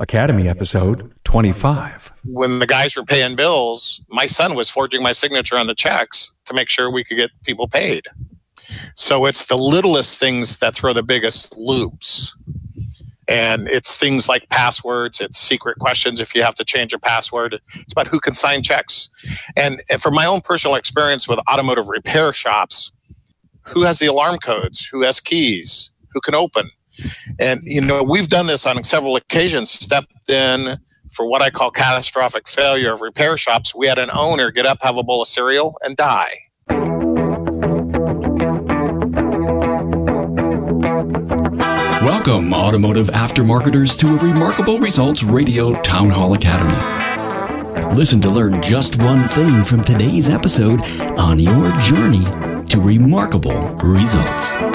Academy episode 25. When the guys were paying bills, my son was forging my signature on the checks to make sure we could get people paid. So it's the littlest things that throw the biggest loops. And it's things like passwords, it's secret questions if you have to change a password. It's about who can sign checks. And, and from my own personal experience with automotive repair shops, who has the alarm codes? Who has keys? Who can open? And, you know, we've done this on several occasions, stepped in for what I call catastrophic failure of repair shops. We had an owner get up, have a bowl of cereal, and die. Welcome, automotive aftermarketers, to a Remarkable Results Radio Town Hall Academy. Listen to learn just one thing from today's episode on your journey to remarkable results.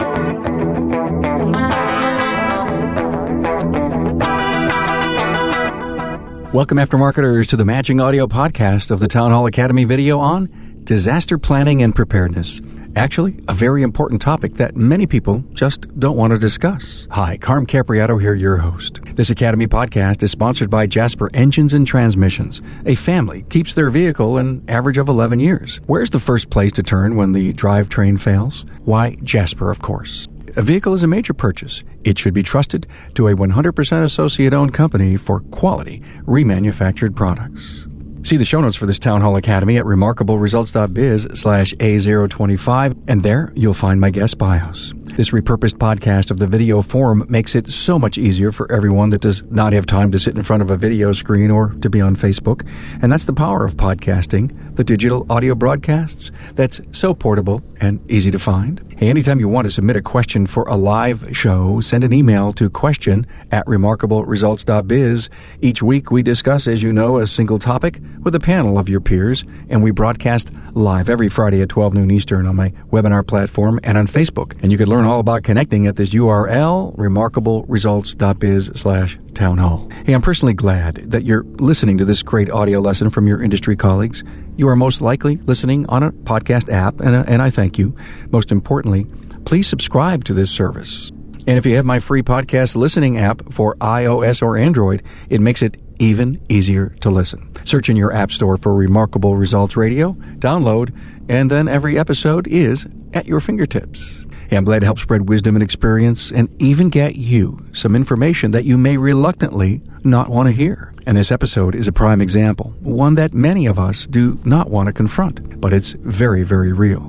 Welcome, aftermarketers, to the Matching Audio podcast of the Town Hall Academy video on disaster planning and preparedness. Actually, a very important topic that many people just don't want to discuss. Hi, Carm Capriotto here, your host. This Academy podcast is sponsored by Jasper Engines and Transmissions. A family keeps their vehicle an average of 11 years. Where's the first place to turn when the drivetrain fails? Why, Jasper, of course. A vehicle is a major purchase. It should be trusted to a 100% associate owned company for quality, remanufactured products. See the show notes for this Town Hall Academy at remarkableresults.biz slash A025, and there you'll find my guest bios. This repurposed podcast of the video form makes it so much easier for everyone that does not have time to sit in front of a video screen or to be on Facebook. And that's the power of podcasting, the digital audio broadcasts that's so portable and easy to find. Hey, anytime you want to submit a question for a live show, send an email to question at remarkableresults.biz. Each week we discuss, as you know, a single topic with a panel of your peers, and we broadcast live every Friday at 12 noon Eastern on my webinar platform and on Facebook. And you can learn all about connecting at this URL, remarkableresults.biz slash town hall. Hey, I'm personally glad that you're listening to this great audio lesson from your industry colleagues. You are most likely listening on a podcast app, and, uh, and I thank you. Most importantly, please subscribe to this service. And if you have my free podcast listening app for iOS or Android, it makes it even easier to listen. Search in your app store for Remarkable Results Radio, download, and then every episode is at your fingertips. I'm glad to help spread wisdom and experience and even get you some information that you may reluctantly not want to hear. And this episode is a prime example, one that many of us do not want to confront, but it's very, very real.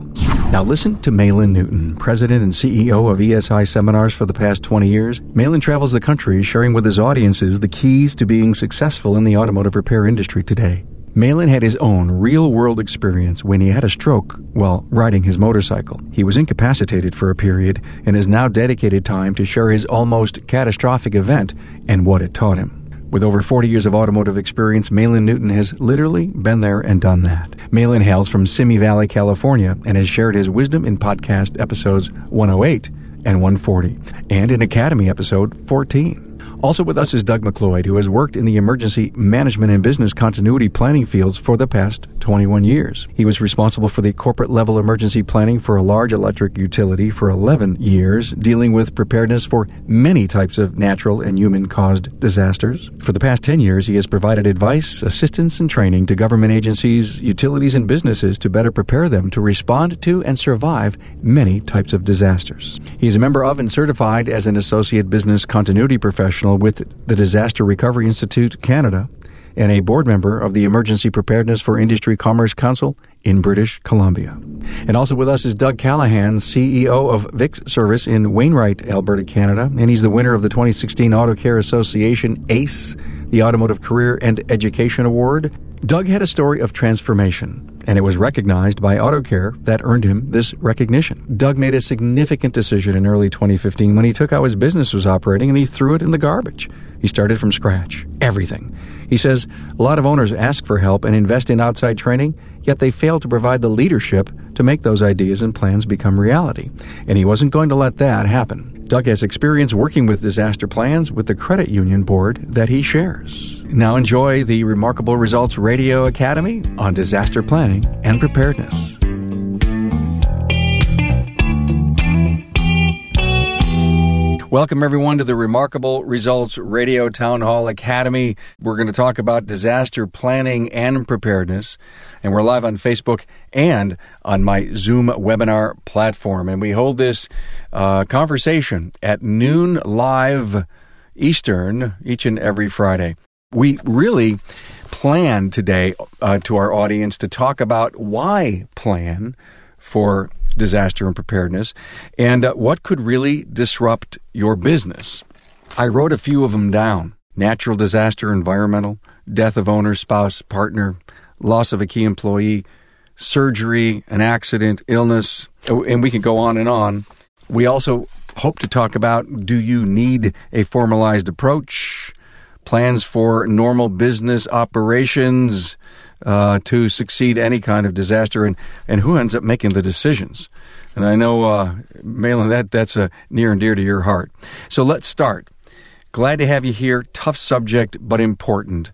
Now listen to Maylan Newton, president and CEO of ESI Seminars for the past 20 years. Maylan travels the country sharing with his audiences the keys to being successful in the automotive repair industry today. Maylan had his own real world experience when he had a stroke while riding his motorcycle. He was incapacitated for a period and has now dedicated time to share his almost catastrophic event and what it taught him. With over 40 years of automotive experience, Maylan Newton has literally been there and done that. Maylan hails from Simi Valley, California, and has shared his wisdom in podcast episodes 108 and 140, and in Academy episode 14. Also with us is Doug McLeod, who has worked in the emergency management and business continuity planning fields for the past 21 years. He was responsible for the corporate level emergency planning for a large electric utility for 11 years, dealing with preparedness for many types of natural and human caused disasters. For the past 10 years, he has provided advice, assistance, and training to government agencies, utilities, and businesses to better prepare them to respond to and survive many types of disasters. He is a member of and certified as an associate business continuity professional with the Disaster Recovery Institute Canada and a board member of the Emergency Preparedness for Industry Commerce Council in British Columbia. And also with us is Doug Callahan, CEO of VIX Service in Wainwright, Alberta, Canada, and he's the winner of the 2016 Auto Care Association ACE, the Automotive Career and Education Award. Doug had a story of transformation and it was recognized by AutoCare that earned him this recognition. Doug made a significant decision in early 2015 when he took how his business was operating and he threw it in the garbage. He started from scratch, everything. He says a lot of owners ask for help and invest in outside training, yet they fail to provide the leadership to make those ideas and plans become reality. And he wasn't going to let that happen. Doug has experience working with disaster plans with the credit union board that he shares. Now enjoy the Remarkable Results Radio Academy on disaster planning and preparedness. Welcome, everyone, to the Remarkable Results Radio Town Hall Academy. We're going to talk about disaster planning and preparedness, and we're live on Facebook and on my Zoom webinar platform. And we hold this uh, conversation at noon live Eastern each and every Friday. We really plan today uh, to our audience to talk about why plan for disaster and preparedness, and uh, what could really disrupt your business. I wrote a few of them down natural disaster, environmental, death of owner, spouse, partner, loss of a key employee, surgery, an accident, illness, and we can go on and on. We also hope to talk about do you need a formalized approach, plans for normal business operations, uh, to succeed any kind of disaster, and, and who ends up making the decisions. And I know, uh, Maylan, that that's a near and dear to your heart. So let's start. Glad to have you here. Tough subject, but important.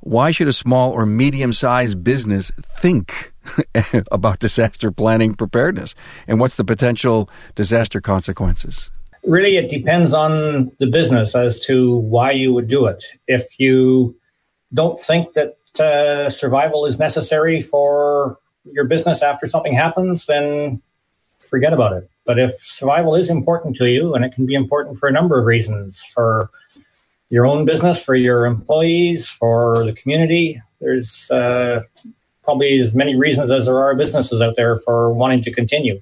Why should a small or medium sized business think about disaster planning preparedness? And what's the potential disaster consequences? Really, it depends on the business as to why you would do it. If you don't think that uh, survival is necessary for your business after something happens, then forget about it. But if survival is important to you, and it can be important for a number of reasons for your own business, for your employees, for the community, there's uh, probably as many reasons as there are businesses out there for wanting to continue.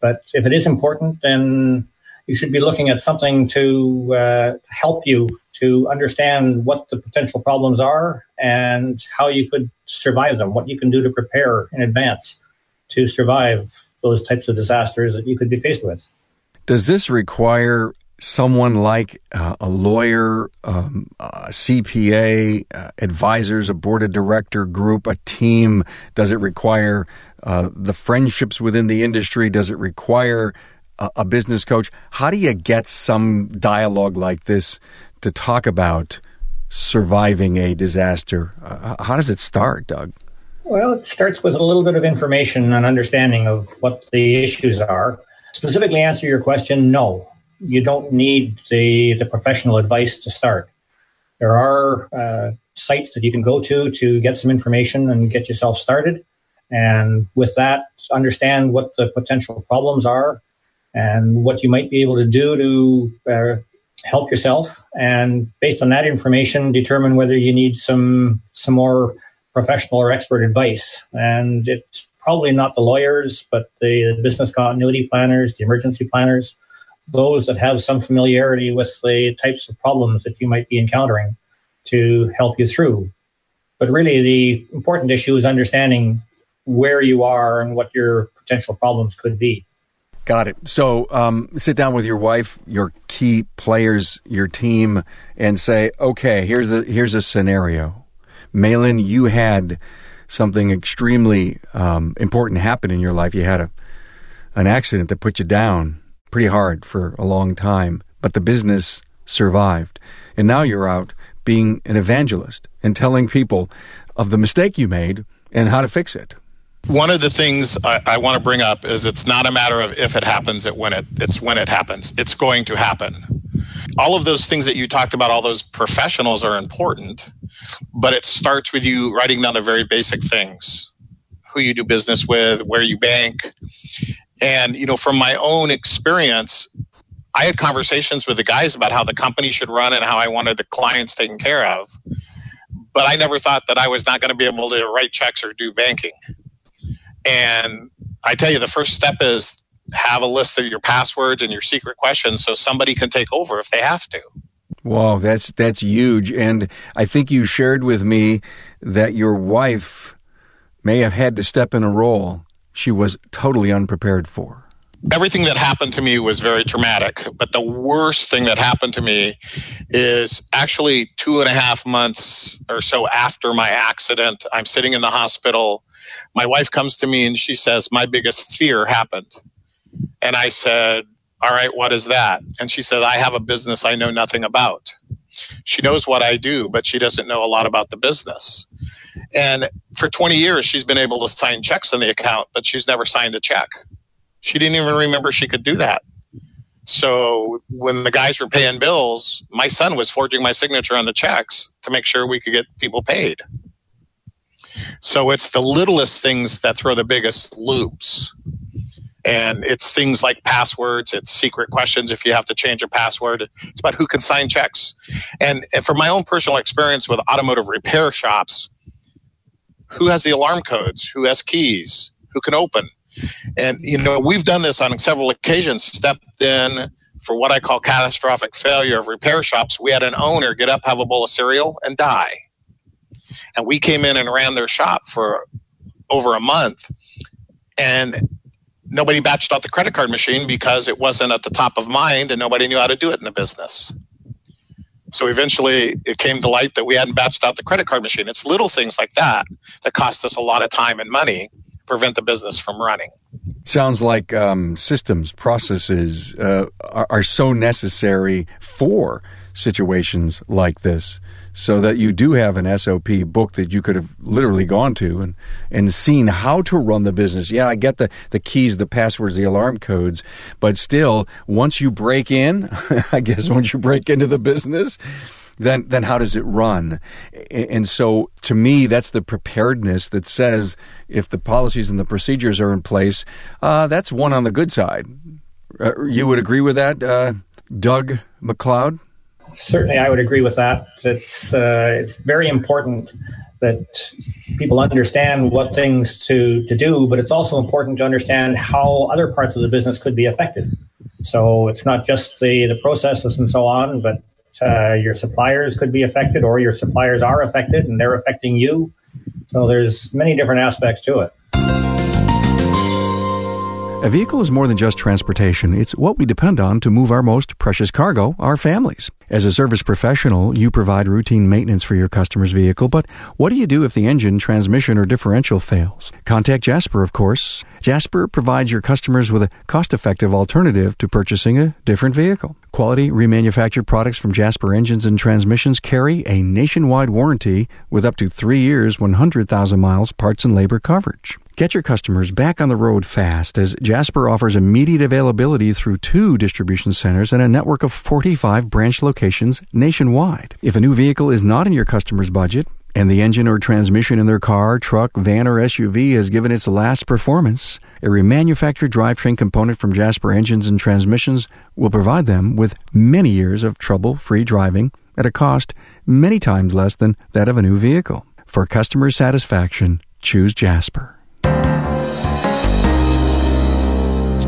But if it is important, then you should be looking at something to uh, help you to understand what the potential problems are and how you could survive them, what you can do to prepare in advance to survive those types of disasters that you could be faced with. Does this require someone like uh, a lawyer, um, a CPA, uh, advisors, a board of director group, a team? Does it require uh, the friendships within the industry? Does it require a, business coach? How do you get some dialogue like this to talk about surviving a disaster? Uh, how does it start, Doug? Well, it starts with a little bit of information and understanding of what the issues are. Specifically, answer your question no, you don't need the, the professional advice to start. There are uh, sites that you can go to to get some information and get yourself started. And with that, understand what the potential problems are and what you might be able to do to uh, help yourself. And based on that information, determine whether you need some some more professional or expert advice. And it's probably not the lawyers, but the business continuity planners, the emergency planners, those that have some familiarity with the types of problems that you might be encountering to help you through. But really, the important issue is understanding where you are and what your potential problems could be. Got it. So um, sit down with your wife, your key players, your team, and say, okay, here's a here's a scenario. Maylan, you had something extremely um, important happen in your life. You had a an accident that put you down pretty hard for a long time, but the business survived, and now you're out being an evangelist and telling people of the mistake you made and how to fix it one of the things I, I want to bring up is it's not a matter of if it happens, it when it it's when it happens. It's going to happen. All of those things that you talked about, all those professionals are important, but it starts with you writing down the very basic things: who you do business with, where you bank, and you know, from my own experience, I had conversations with the guys about how the company should run and how I wanted the clients taken care of. But I never thought that I was not going to be able to write checks or do banking. And I tell you, the first step is have a list of your passwords and your secret questions so somebody can take over if they have to. Wow, that's that's huge. And I think you shared with me that your wife may have had to step in a role she was totally unprepared for. Everything that happened to me was very traumatic, but the worst thing that happened to me is actually two and a half months or so after my accident. I'm sitting in the hospital my wife comes to me and she says, My biggest fear happened. And I said, All right, what is that? And she said, I have a business I know nothing about. She knows what I do, but she doesn't know a lot about the business. And for 20 years, she's been able to sign checks on the account, but she's never signed a check. She didn't even remember she could do that. So when the guys were paying bills, my son was forging my signature on the checks to make sure we could get people paid. So it's the littlest things that throw the biggest loops. And it's things like passwords, it's secret questions if you have to change a password. It's about who can sign checks. And, and from my own personal experience with automotive repair shops, who has the alarm codes? Who has keys? Who can open? And, you know, we've done this on several occasions, stepped in for what I call catastrophic failure of repair shops. We had an owner get up, have a bowl of cereal, and die. And we came in and ran their shop for over a month. And nobody batched out the credit card machine because it wasn't at the top of mind and nobody knew how to do it in the business. So eventually it came to light that we hadn't batched out the credit card machine. It's little things like that that cost us a lot of time and money prevent the business from running. Sounds like um, systems, processes uh, are, are so necessary for situations like this so that you do have an SOP book that you could have literally gone to and, and seen how to run the business. Yeah, I get the, the keys, the passwords, the alarm codes, but still, once you break in, I guess once you break into the business, then then how does it run? And so to me, that's the preparedness that says if the policies and the procedures are in place, uh, that's one on the good side. Uh, you would agree with that, uh, Doug McLeod? Certainly, I would agree with that. It's uh, it's very important that people understand what things to, to do, but it's also important to understand how other parts of the business could be affected. So it's not just the, the processes and so on, but uh, your suppliers could be affected, or your suppliers are affected and they're affecting you. So there's many different aspects to it. A vehicle is more than just transportation. It's what we depend on to move our most precious cargo, our families. As a service professional, you provide routine maintenance for your customer's vehicle, but what do you do if the engine, transmission, or differential fails? Contact Jasper, of course. Jasper provides your customers with a cost-effective alternative to purchasing a different vehicle. Quality remanufactured products from Jasper Engines and Transmissions carry a nationwide warranty with up to three years, 100,000 miles parts and labor coverage. Get your customers back on the road fast as Jasper offers immediate availability through two distribution centers and a network of 45 branch locations nationwide. If a new vehicle is not in your customer's budget, and the engine or transmission in their car, truck, van, or SUV has given its last performance, a remanufactured drivetrain component from Jasper Engines and Transmissions will provide them with many years of trouble free driving at a cost many times less than that of a new vehicle. For customer satisfaction, choose Jasper.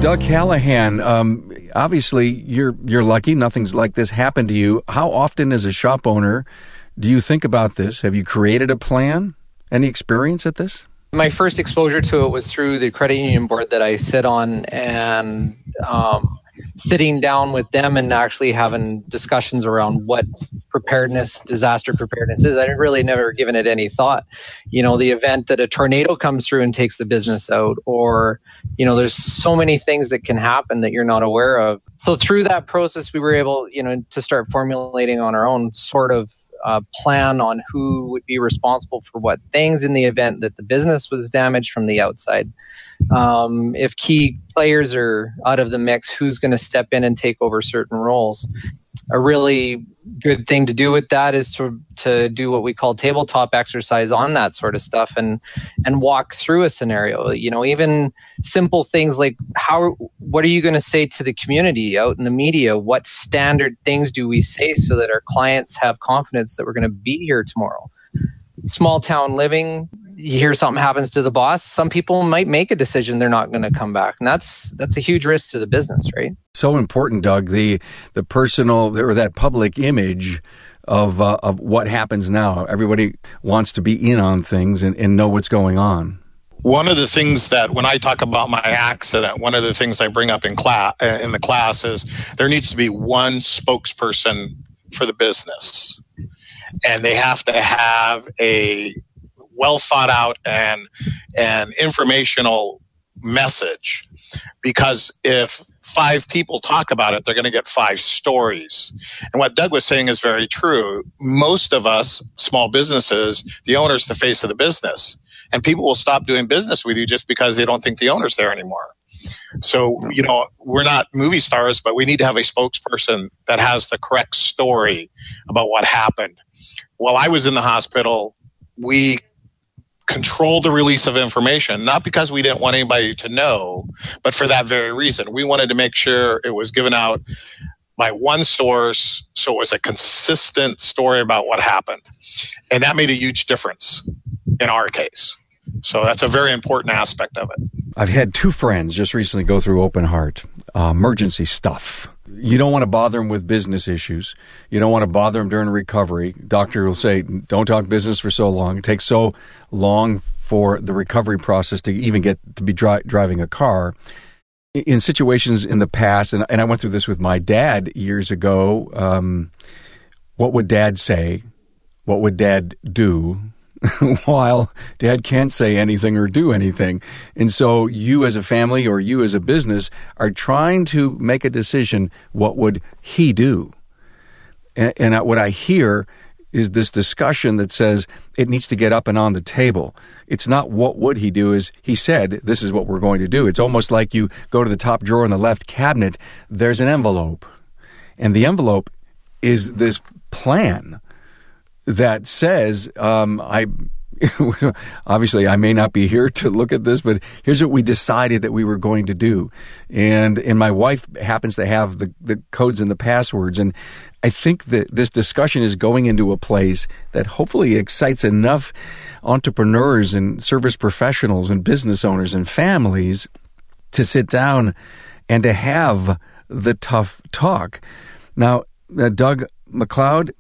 Doug Callahan, um, obviously you're you're lucky. Nothing's like this happened to you. How often, as a shop owner, do you think about this? Have you created a plan? Any experience at this? My first exposure to it was through the credit union board that I sit on, and um, sitting down with them and actually having discussions around what preparedness, disaster preparedness is. I didn't really never given it any thought. You know, the event that a tornado comes through and takes the business out, or, you know, there's so many things that can happen that you're not aware of. So through that process, we were able, you know, to start formulating on our own sort of uh, plan on who would be responsible for what things in the event that the business was damaged from the outside. Um, if key players are out of the mix, who's going to step in and take over certain roles? A really good thing to do with that is to to do what we call tabletop exercise on that sort of stuff and and walk through a scenario. You know, even simple things like how what are you going to say to the community out in the media? What standard things do we say so that our clients have confidence that we're going to be here tomorrow? Small town living, you hear something happens to the boss, some people might make a decision they're not going to come back, and that's that's a huge risk to the business, right? So important, Doug. The the personal or that public image of uh, of what happens now. Everybody wants to be in on things and, and know what's going on. One of the things that when I talk about my accident, one of the things I bring up in class in the class is there needs to be one spokesperson for the business, and they have to have a well thought out and and informational message. Because if five people talk about it they're going to get five stories. And what doug was saying is very true. Most of us small businesses the owner is the face of the business. And people will stop doing business with you just because they don't think the owner's there anymore. So, you know, we're not movie stars, but we need to have a spokesperson that has the correct story about what happened. While I was in the hospital, we controlled the release of information, not because we didn't want anybody to know, but for that very reason. We wanted to make sure it was given out by one source so it was a consistent story about what happened. And that made a huge difference in our case. So that's a very important aspect of it. I've had two friends just recently go through open heart uh, emergency stuff. You don't want to bother them with business issues. You don't want to bother them during recovery. Doctor will say, "Don't talk business for so long. It takes so long for the recovery process to even get to be dri- driving a car." In situations in the past, and, and I went through this with my dad years ago. Um, what would Dad say? What would Dad do? while dad can't say anything or do anything. And so you as a family or you as a business are trying to make a decision what would he do? And, and what I hear is this discussion that says it needs to get up and on the table. It's not what would he do is he said this is what we're going to do. It's almost like you go to the top drawer in the left cabinet, there's an envelope. And the envelope is this plan that says, um, I obviously I may not be here to look at this, but here's what we decided that we were going to do. And and my wife happens to have the, the codes and the passwords. And I think that this discussion is going into a place that hopefully excites enough entrepreneurs and service professionals and business owners and families to sit down and to have the tough talk. Now, uh, Doug McLeod,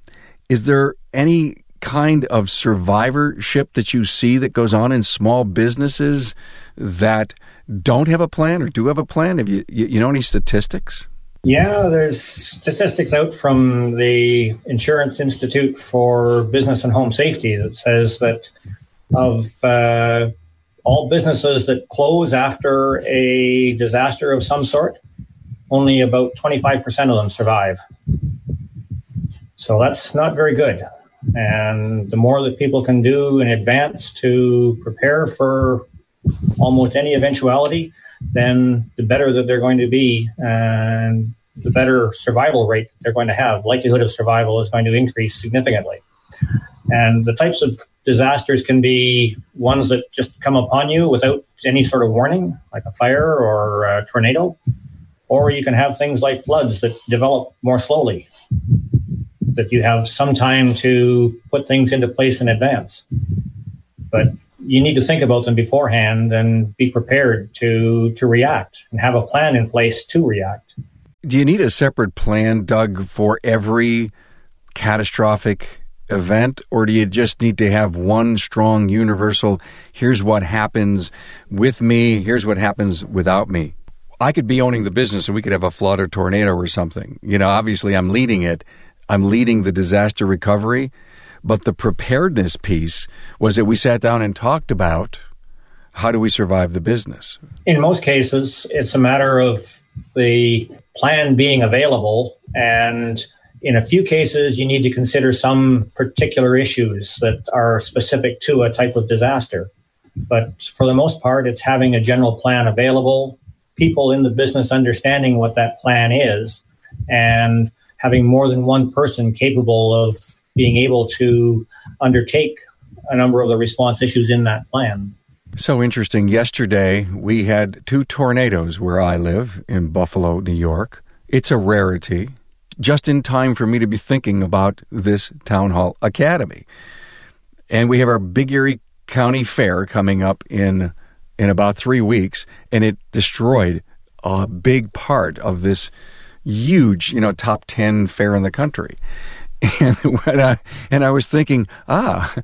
is there any kind of survivorship that you see that goes on in small businesses that don't have a plan or do have a plan? Have you you know any statistics? Yeah, there's statistics out from the Insurance Institute for Business and Home Safety that says that of uh, all businesses that close after a disaster of some sort, only about 25% of them survive. So that's not very good. And the more that people can do in advance to prepare for almost any eventuality, then the better that they're going to be and the better survival rate they're going to have. Likelihood of survival is going to increase significantly. And the types of disasters can be ones that just come upon you without any sort of warning, like a fire or a tornado, or you can have things like floods that develop more slowly that you have some time to put things into place in advance. But you need to think about them beforehand and be prepared to to react and have a plan in place to react. Do you need a separate plan, Doug, for every catastrophic event, or do you just need to have one strong universal? Here's what happens with me. Here's what happens without me. I could be owning the business and we could have a flood or tornado or something. You know, obviously I'm leading it I'm leading the disaster recovery. But the preparedness piece was that we sat down and talked about how do we survive the business. In most cases, it's a matter of the plan being available. And in a few cases, you need to consider some particular issues that are specific to a type of disaster. But for the most part, it's having a general plan available, people in the business understanding what that plan is, and having more than one person capable of being able to undertake a number of the response issues in that plan. So interesting. Yesterday, we had two tornadoes where I live in Buffalo, New York. It's a rarity, just in time for me to be thinking about this Town Hall Academy. And we have our Big Erie County Fair coming up in in about three weeks, and it destroyed a big part of this huge, you know, top 10 fair in the country. And when I and I was thinking, ah,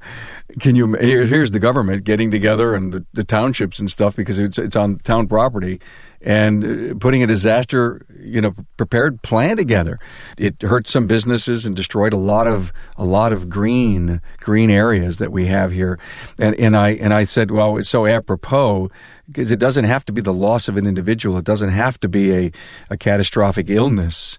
can you? Here, here's the government getting together and the, the, townships and stuff because it's it's on town property, and uh, putting a disaster, you know, prepared plan together. It hurt some businesses and destroyed a lot of a lot of green green areas that we have here. And and I and I said, well, it's so apropos because it doesn't have to be the loss of an individual. It doesn't have to be a, a catastrophic illness.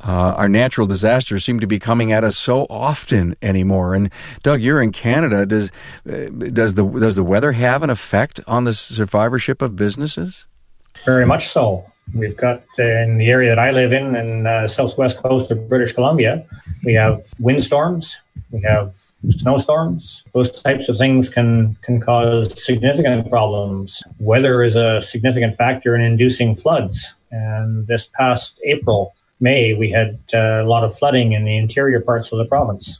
Uh, our natural disasters seem to be coming at us so often anymore. And Doug, you're in Canada. Does uh, does the does the weather have an effect on the survivorship of businesses? Very much so. We've got uh, in the area that I live in, in the uh, southwest coast of British Columbia, we have windstorms, we have snowstorms. Those types of things can can cause significant problems. Weather is a significant factor in inducing floods. And this past April, May, we had uh, a lot of flooding in the interior parts of the province.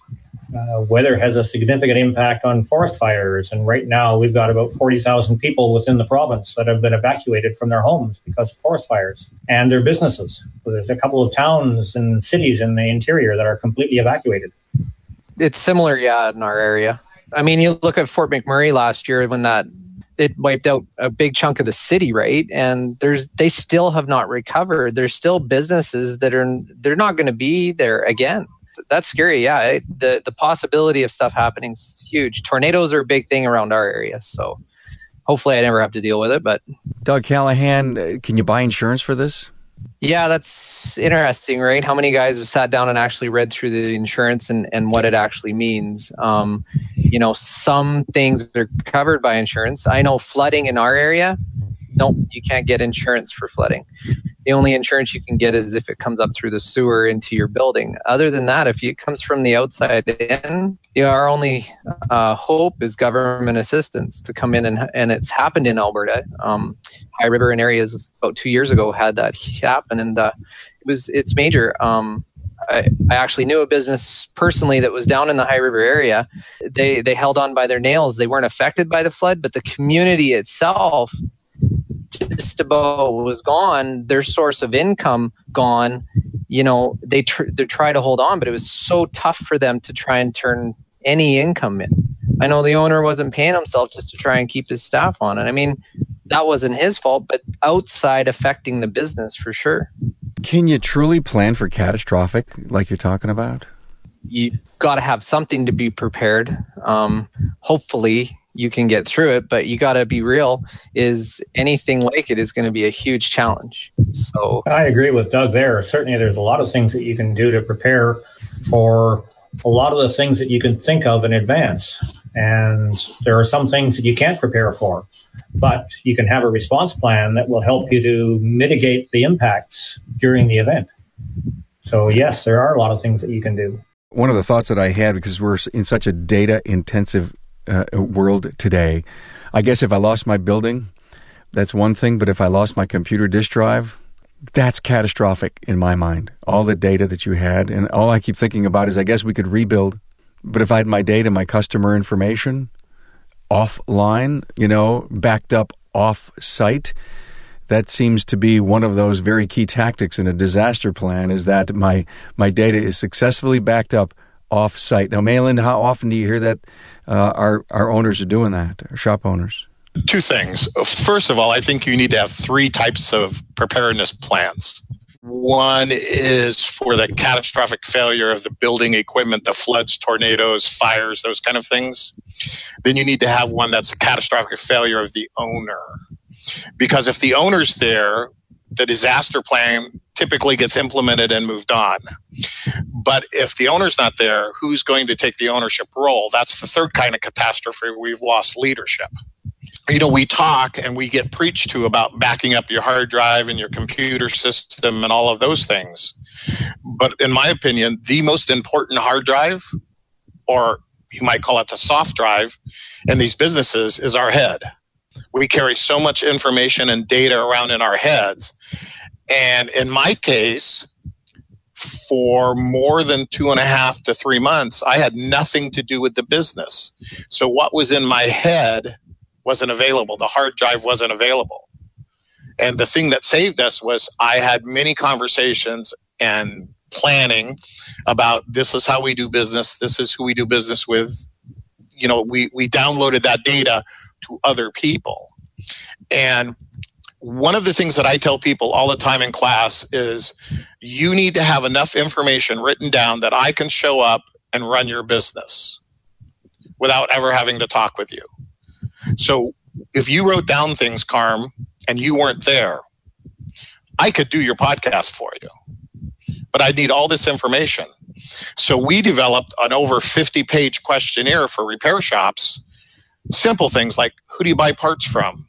Uh, weather has a significant impact on forest fires, and right now we've got about 40,000 people within the province that have been evacuated from their homes because of forest fires and their businesses. So there's a couple of towns and cities in the interior that are completely evacuated. It's similar, yeah, in our area. I mean, you look at Fort McMurray last year when that it wiped out a big chunk of the city, right? And there's they still have not recovered. There's still businesses that are they're not going to be there again. That's scary. Yeah, it, the the possibility of stuff happening is huge. Tornadoes are a big thing around our area, so hopefully I never have to deal with it. But Doug Callahan, can you buy insurance for this? Yeah, that's interesting, right? How many guys have sat down and actually read through the insurance and, and what it actually means? Um, you know, some things are covered by insurance. I know flooding in our area, nope, you can't get insurance for flooding the only insurance you can get is if it comes up through the sewer into your building. Other than that, if it comes from the outside in, our only uh, hope is government assistance to come in and and it's happened in Alberta. Um, High River and areas about two years ago had that happen, and uh, it was it's major. Um, I, I, actually knew a business personally that was down in the High River area. They they held on by their nails. They weren't affected by the flood, but the community itself just about was gone, their source of income gone, you know, they tr- they try to hold on, but it was so tough for them to try and turn any income in. I know the owner wasn't paying himself just to try and keep his staff on, and I mean, that wasn't his fault, but outside affecting the business for sure. Can you truly plan for catastrophic like you're talking about? You got to have something to be prepared. Um, hopefully, you can get through it, but you got to be real. Is anything like it is going to be a huge challenge. So I agree with Doug there. Certainly, there's a lot of things that you can do to prepare for a lot of the things that you can think of in advance. And there are some things that you can't prepare for, but you can have a response plan that will help you to mitigate the impacts during the event. So, yes, there are a lot of things that you can do. One of the thoughts that I had, because we're in such a data intensive uh, world today. I guess if I lost my building, that's one thing, but if I lost my computer disk drive, that's catastrophic in my mind. All the data that you had, and all I keep thinking about is I guess we could rebuild, but if I had my data, my customer information offline, you know, backed up off site, that seems to be one of those very key tactics in a disaster plan is that my my data is successfully backed up off site. Now, Maylan, how often do you hear that uh, our our owners are doing that, our shop owners? Two things. First of all, I think you need to have three types of preparedness plans. One is for the catastrophic failure of the building equipment, the floods, tornadoes, fires, those kind of things. Then you need to have one that's a catastrophic failure of the owner. Because if the owner's there, the disaster plan typically gets implemented and moved on. But if the owner's not there, who's going to take the ownership role? That's the third kind of catastrophe. We've lost leadership. You know, we talk and we get preached to about backing up your hard drive and your computer system and all of those things. But in my opinion, the most important hard drive, or you might call it the soft drive in these businesses, is our head we carry so much information and data around in our heads. And in my case, for more than two and a half to three months, I had nothing to do with the business. So what was in my head wasn't available. The hard drive wasn't available. And the thing that saved us was I had many conversations and planning about this is how we do business, this is who we do business with. You know, we, we downloaded that data to other people. And one of the things that I tell people all the time in class is you need to have enough information written down that I can show up and run your business without ever having to talk with you. So if you wrote down things, Carm, and you weren't there, I could do your podcast for you. But I need all this information. So we developed an over 50 page questionnaire for repair shops Simple things like who do you buy parts from?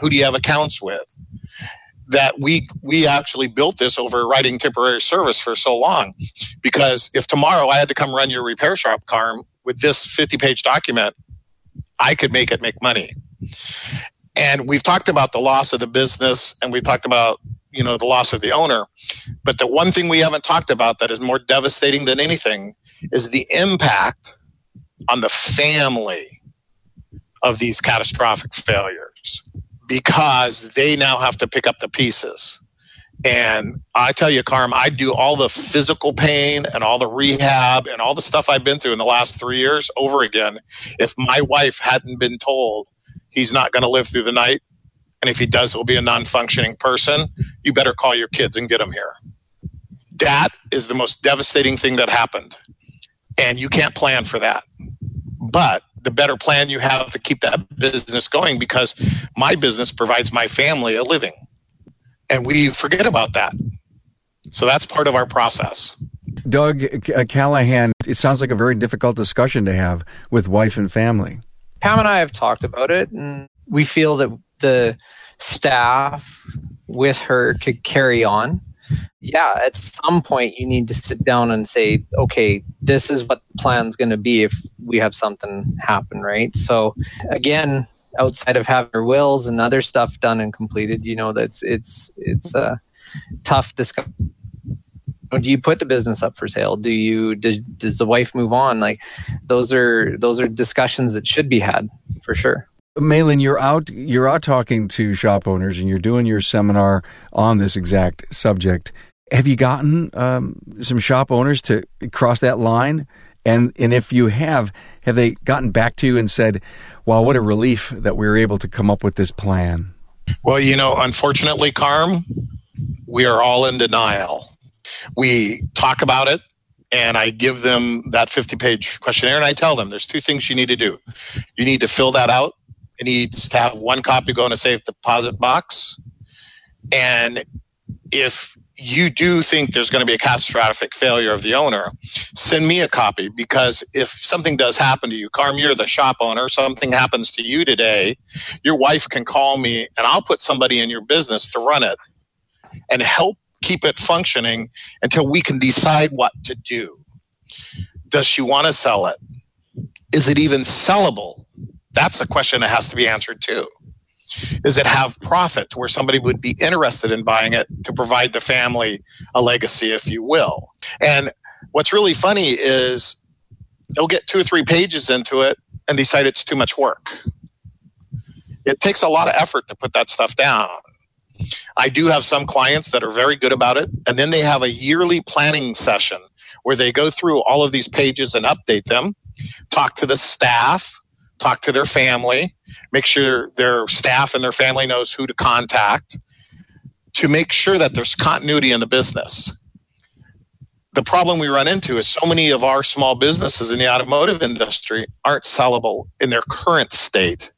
Who do you have accounts with? That we we actually built this over writing temporary service for so long, because if tomorrow I had to come run your repair shop, Carm, with this 50 page document, I could make it make money. And we've talked about the loss of the business, and we've talked about you know the loss of the owner. But the one thing we haven't talked about that is more devastating than anything is the impact on the family of these catastrophic failures because they now have to pick up the pieces. And I tell you, Carm, I do all the physical pain and all the rehab and all the stuff I've been through in the last three years over again. If my wife hadn't been told he's not going to live through the night, and if he does, he'll be a non functioning person, you better call your kids and get them here. That is the most devastating thing that happened. And you can't plan for that. But the better plan you have to keep that business going because my business provides my family a living. And we forget about that. So that's part of our process. Doug uh, Callahan, it sounds like a very difficult discussion to have with wife and family. Pam and I have talked about it, and we feel that the staff with her could carry on. Yeah, at some point you need to sit down and say, okay, this is what the plan's going to be if we have something happen, right? So again, outside of having her wills and other stuff done and completed, you know, that's it's it's a tough discussion. Do you put the business up for sale? Do you does, does the wife move on? Like those are those are discussions that should be had for sure. Maylan, you're out you're out talking to shop owners and you're doing your seminar on this exact subject. Have you gotten um, some shop owners to cross that line? And and if you have, have they gotten back to you and said, "Wow, what a relief that we were able to come up with this plan"? Well, you know, unfortunately, Carm, we are all in denial. We talk about it, and I give them that 50 page questionnaire, and I tell them there's two things you need to do. You need to fill that out it needs to have one copy go in a safe deposit box. And if you do think there's going to be a catastrophic failure of the owner, send me a copy because if something does happen to you, Carm, you're the shop owner, something happens to you today, your wife can call me and I'll put somebody in your business to run it and help keep it functioning until we can decide what to do. Does she want to sell it? Is it even sellable? That's a question that has to be answered too. Does it have profit where somebody would be interested in buying it to provide the family a legacy, if you will? And what's really funny is they'll get two or three pages into it and decide it's too much work. It takes a lot of effort to put that stuff down. I do have some clients that are very good about it, and then they have a yearly planning session where they go through all of these pages and update them, talk to the staff, talk to their family, make sure their staff and their family knows who to contact to make sure that there's continuity in the business. The problem we run into is so many of our small businesses in the automotive industry aren't sellable in their current state,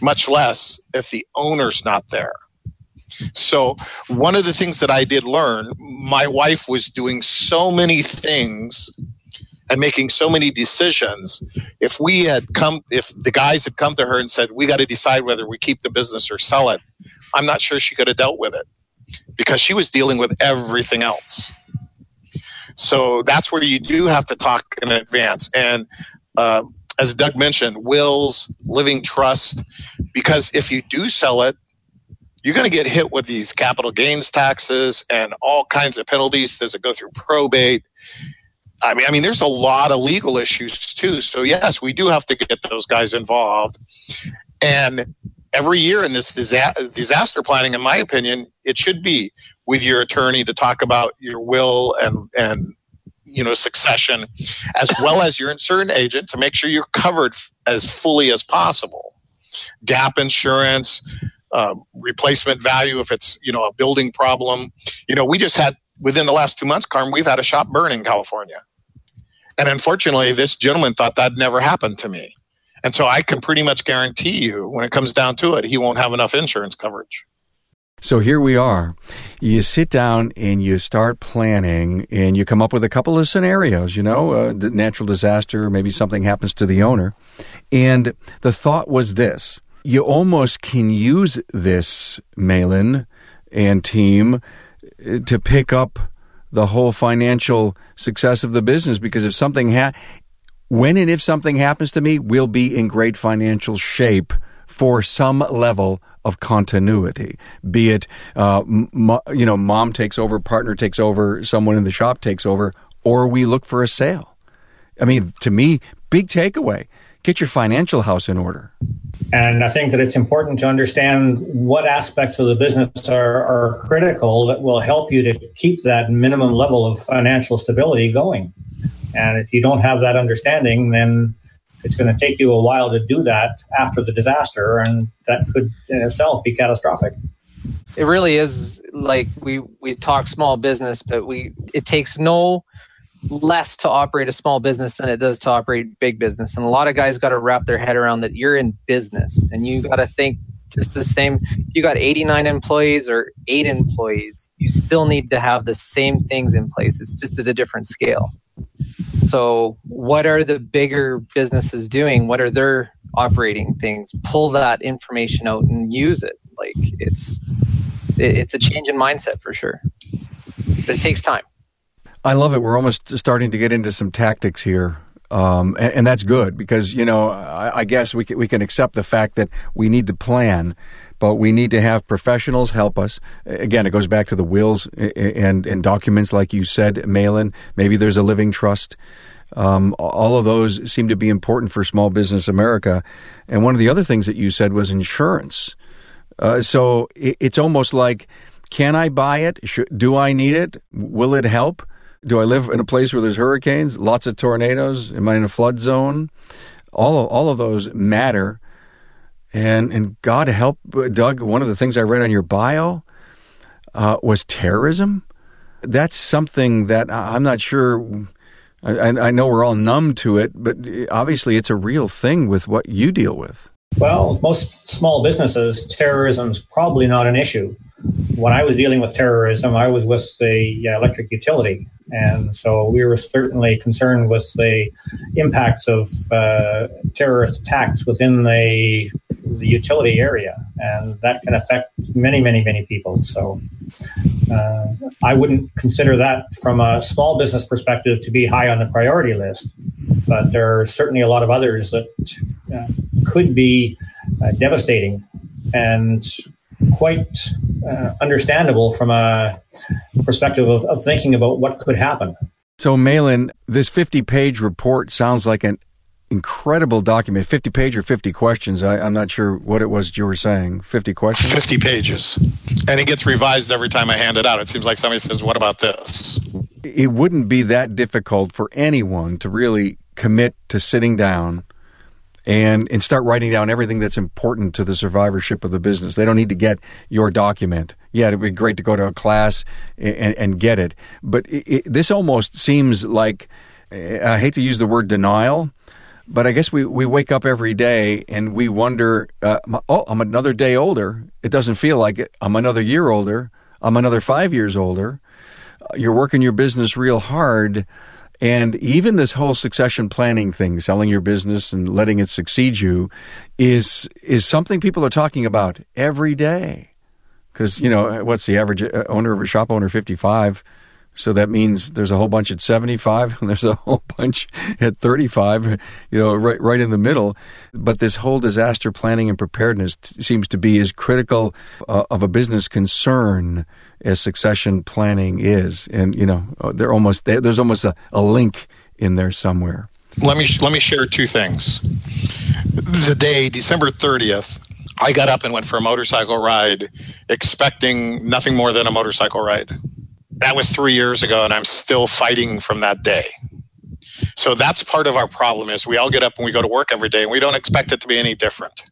much less if the owner's not there. So, one of the things that I did learn, my wife was doing so many things and making so many decisions. If we had come, if the guys had come to her and said, we got to decide whether we keep the business or sell it, I'm not sure she could have dealt with it because she was dealing with everything else. So that's where you do have to talk in advance. And uh, as Doug mentioned, wills, living trust, because if you do sell it, you're going to get hit with these capital gains taxes and all kinds of penalties. Does it go through probate? I mean, I mean, there's a lot of legal issues too. So yes, we do have to get those guys involved. And every year in this disaster planning, in my opinion, it should be with your attorney to talk about your will and and you know succession, as well as your insurance agent to make sure you're covered as fully as possible. Gap insurance, uh, replacement value if it's you know a building problem. You know, we just had within the last two months, Carm, we've had a shop burn in California. And unfortunately, this gentleman thought that'd never happened to me. And so I can pretty much guarantee you, when it comes down to it, he won't have enough insurance coverage. So here we are. You sit down and you start planning, and you come up with a couple of scenarios. You know, uh, natural disaster, maybe something happens to the owner, and the thought was this: you almost can use this, Maylan and team, to pick up the whole financial success of the business because if something ha- when and if something happens to me, we'll be in great financial shape for some level of continuity. Be it, uh, you know, mom takes over, partner takes over, someone in the shop takes over, or we look for a sale. I mean, to me, big takeaway get your financial house in order. And I think that it's important to understand what aspects of the business are, are critical that will help you to keep that minimum level of financial stability going. And if you don't have that understanding, then it's going to take you a while to do that after the disaster, and that could in itself be catastrophic. It really is like we we talk small business, but we it takes no less to operate a small business than it does to operate big business. And a lot of guys got to wrap their head around that you're in business and you got to think just the same. You got 89 employees or eight employees, you still need to have the same things in place. It's just at a different scale. So, what are the bigger businesses doing? What are their operating things? Pull that information out and use it. Like it's it's a change in mindset for sure, but it takes time. I love it. We're almost starting to get into some tactics here. Um, and, and, that's good because you know I, I guess we can, we can accept the fact that we need to plan, but we need to have professionals help us. Again, it goes back to the wills and and documents, like you said, Maylan. Maybe there's a living trust. Um, all of those seem to be important for small business America. And one of the other things that you said was insurance. Uh, so it, it's almost like, can I buy it? Do I need it? Will it help? Do I live in a place where there's hurricanes, lots of tornadoes? Am I in a flood zone? All of, all of those matter. And and God help Doug. One of the things I read on your bio uh, was terrorism. That's something that I'm not sure. I, I know we're all numb to it, but obviously it's a real thing with what you deal with. Well, most small businesses, terrorism's probably not an issue. When I was dealing with terrorism, I was with the electric utility, and so we were certainly concerned with the impacts of uh, terrorist attacks within the, the, utility area. And that can affect many, many, many people. So uh, I wouldn't consider that from a small business perspective to be high on the priority list. But there are certainly a lot of others that uh, could be uh, devastating. And quite uh, understandable from a perspective of, of thinking about what could happen. So, Maylan, this 50 page report sounds like an incredible document. 50 page or 50 questions? I, am not sure what it was you were saying. 50 questions? 50 pages. And it gets revised every time i hand it out. It seems like somebody says what about this? It wouldn't be that difficult for anyone to really commit to sitting down and and start writing down everything that's important to the survivorship of the business. They don't need to get your document. Yeah, it'd be great to go to a class and, and get it, but it, it, this almost seems like I hate to use the word denial, but I guess we, we wake up every day and we wonder, uh, oh, I'm another day older. It doesn't feel like it. I'm another year older. I'm another five years older. You're working your business real hard and even this whole succession planning thing, selling your business and letting it succeed you, is is something people are talking about every day. Because you know what's the average uh, owner of a shop owner? Fifty five. So that means there's a whole bunch at 75 and there's a whole bunch at 35, you know, right, right in the middle. But this whole disaster planning and preparedness t- seems to be as critical uh, of a business concern as succession planning is. And, you know, uh, they're almost, there's almost a, a link in there somewhere. Let me, let me share two things. The day, December 30th, I got up and went for a motorcycle ride, expecting nothing more than a motorcycle ride that was three years ago, and I'm still fighting from that day. So that's part of our problem is we all get up and we go to work every day and we don't expect it to be any different.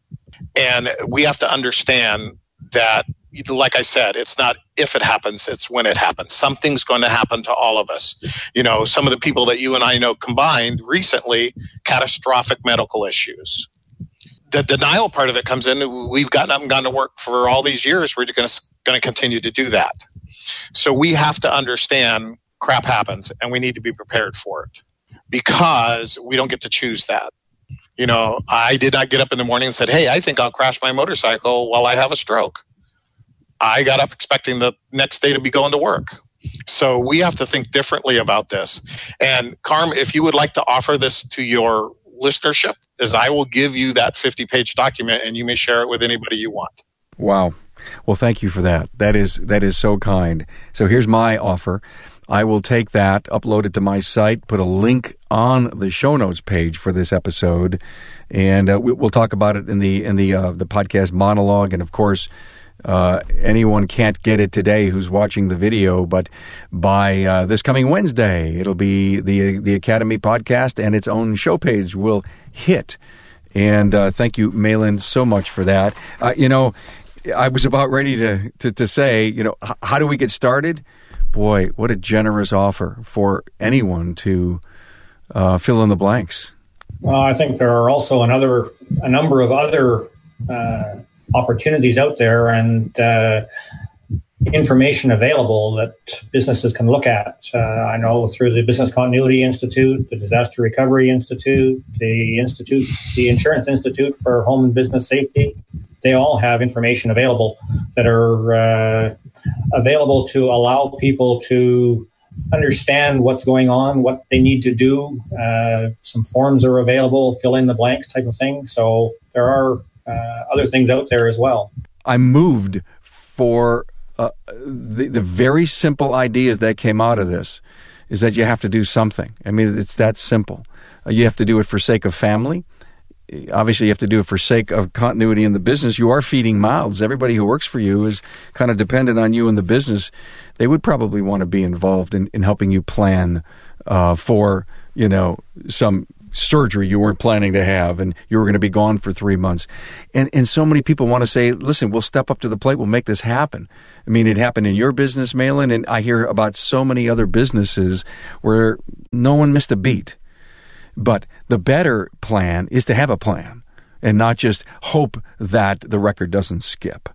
And we have to understand that like I said, it's not if it happens, it's when it happens. Something's going to happen to all of us. You know, some of the people that you and I know combined recently, catastrophic medical issues. The denial part of it comes in. We've gotten up and gone to work for all these years. We're going to, going to continue to do that. So we have to understand crap happens and we need to be prepared for it because we don't get to choose that. You know, I did not get up in the morning and said, Hey, I think I'll crash my motorcycle while I have a stroke. I got up expecting the next day to be going to work. So we have to think differently about this. And Carm, if you would like to offer this to your listenership, is I will give you that 50 page document and you may share it with anybody you want. Wow. Well, thank you for that. That is that is so kind. So here's my offer. I will take that, upload it to my site, put a link on the show notes page for this episode, and uh, we, will talk about it in the in the uh, the podcast monologue. And of course, uh, anyone can't get it today who's watching the video, but by uh, this coming Wednesday, it'll be the the Academy podcast and its own show page will hit. And uh, thank you, Maylan, so much for that. Uh, you know, I was about ready to, to, to say, you know, how do we get started? boy, what a generous offer for anyone to uh, fill in the blanks. Well, I think there are also another a number of other uh, opportunities out there and uh, information available that businesses can look at. Uh, I know through the Business Continuity Institute, the Disaster Recovery Institute, the Institute, the Insurance Institute for Home and Business Safety, they all have information available that are uh, available to allow people to understand what's going on, what they need to do. Uh, some forms are available, fill in the blanks type of thing. So there are uh, other things out there as well. I'm moved for uh, the, the very simple ideas that came out of this is that you have to do something. I mean, it's that simple. Uh, you have to do it for sake of family obviously you have to do it for sake of continuity in the business. You are feeding mouths. Everybody who works for you is kind of dependent on you in the business. They would probably want to be involved in, in helping you plan uh, for, you know, some surgery you weren't planning to have and you were going to be gone for three months. And, and so many people want to say, listen, we'll step up to the plate. We'll make this happen. I mean, it happened in your business, Maylan, and I hear about so many other businesses where no one missed a beat. But the better plan is to have a plan and not just hope that the record doesn't skip.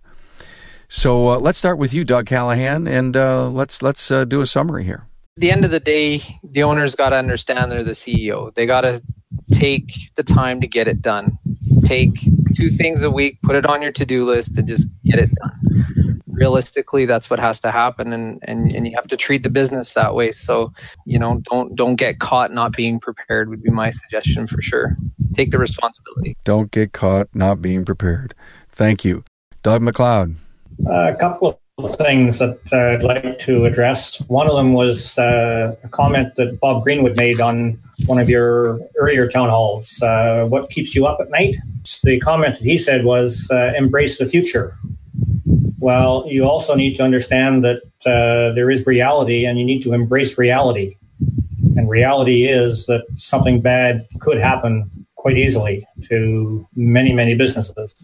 So uh, let's start with you, Doug Callahan, and uh, let's let's uh, do a summary here. At the end of the day, the owners got to understand they're the CEO. They got to take the time to get it done. Take two things a week, put it on your to-do list, and just get it done. Realistically that's what has to happen and, and and you have to treat the business that way. So you know don't don't get caught not being prepared would be my suggestion for sure. Take the responsibility. Don't get caught not being prepared. Thank you. Doug mcleod. Uh, a couple of things that i'd like to address one of them was uh, a comment that bob greenwood made on one of your earlier town halls uh, what keeps you up at night the comment that he said was uh, embrace the future well, you also need to understand that uh, there is reality and you need to embrace reality. And reality is that something bad could happen quite easily to many, many businesses.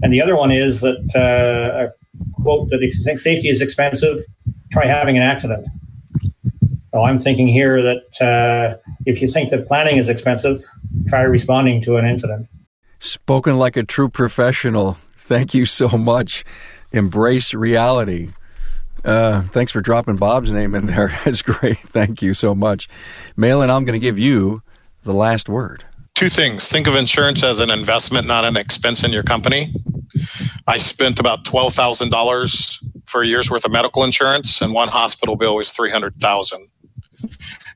And the other one is that uh, quote that if you think safety is expensive, try having an accident. So I'm thinking here that uh, if you think that planning is expensive, try responding to an incident. Spoken like a true professional. Thank you so much embrace reality. Uh, thanks for dropping Bob's name in there. That's great. Thank you so much. Maylan, I'm going to give you the last word. Two things. Think of insurance as an investment, not an expense in your company. I spent about $12,000 for a year's worth of medical insurance, and one hospital bill was 300000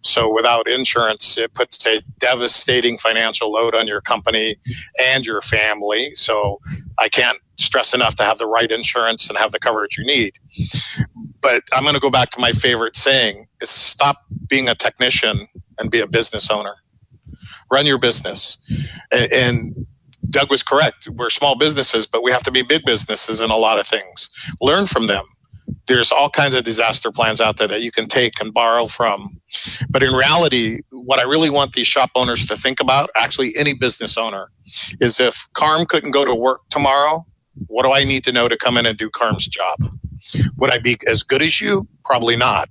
so without insurance, it puts a devastating financial load on your company and your family. So I can't stress enough to have the right insurance and have the coverage you need. But I'm going to go back to my favorite saying is stop being a technician and be a business owner. Run your business. And Doug was correct. We're small businesses, but we have to be big businesses in a lot of things. Learn from them there's all kinds of disaster plans out there that you can take and borrow from. But in reality, what I really want these shop owners to think about, actually any business owner, is if Carm couldn't go to work tomorrow, what do I need to know to come in and do Carm's job? Would I be as good as you? Probably not.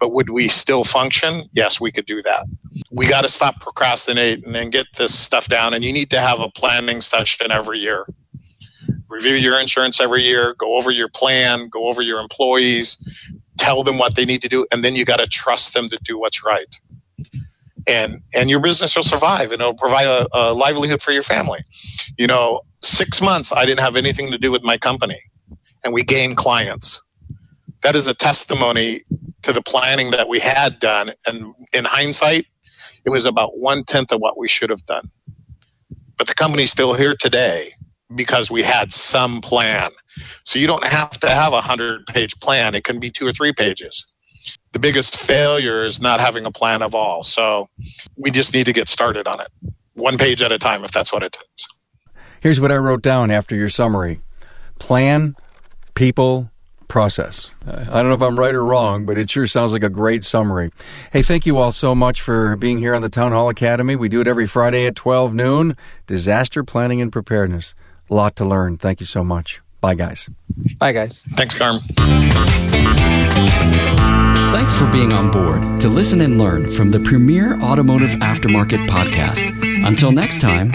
But would we still function? Yes, we could do that. We got to stop procrastinating and get this stuff down. And you need to have a planning session every year review your insurance every year, go over your plan, go over your employees, tell them what they need to do, and then you got to trust them to do what's right. and and your business will survive and it'll provide a, a livelihood for your family. You know, six months I didn't have anything to do with my company, and we gained clients. That is a testimony to the planning that we had done, and in hindsight, it was about one tenth of what we should have done. But the company's still here today because we had some plan. So you don't have to have a hundred page plan. It can be two or three pages the biggest failure is not having a plan of all. So we just need to get started on it, one page at a time, if that's what it takes. Here's what I wrote down after your summary plan, people, process. Uh, I don't know if I'm right or wrong, but it sure sounds like a great summary. Hey, thank you all so much for being here on the Town Hall Academy. We do it every Friday at 12 noon. Disaster planning and preparedness. A lot to learn. Thank you so much. Bye, guys. Bye, guys. Thanks, Carm. Thanks for being on board to listen and learn from the premier automotive aftermarket podcast. Until next time,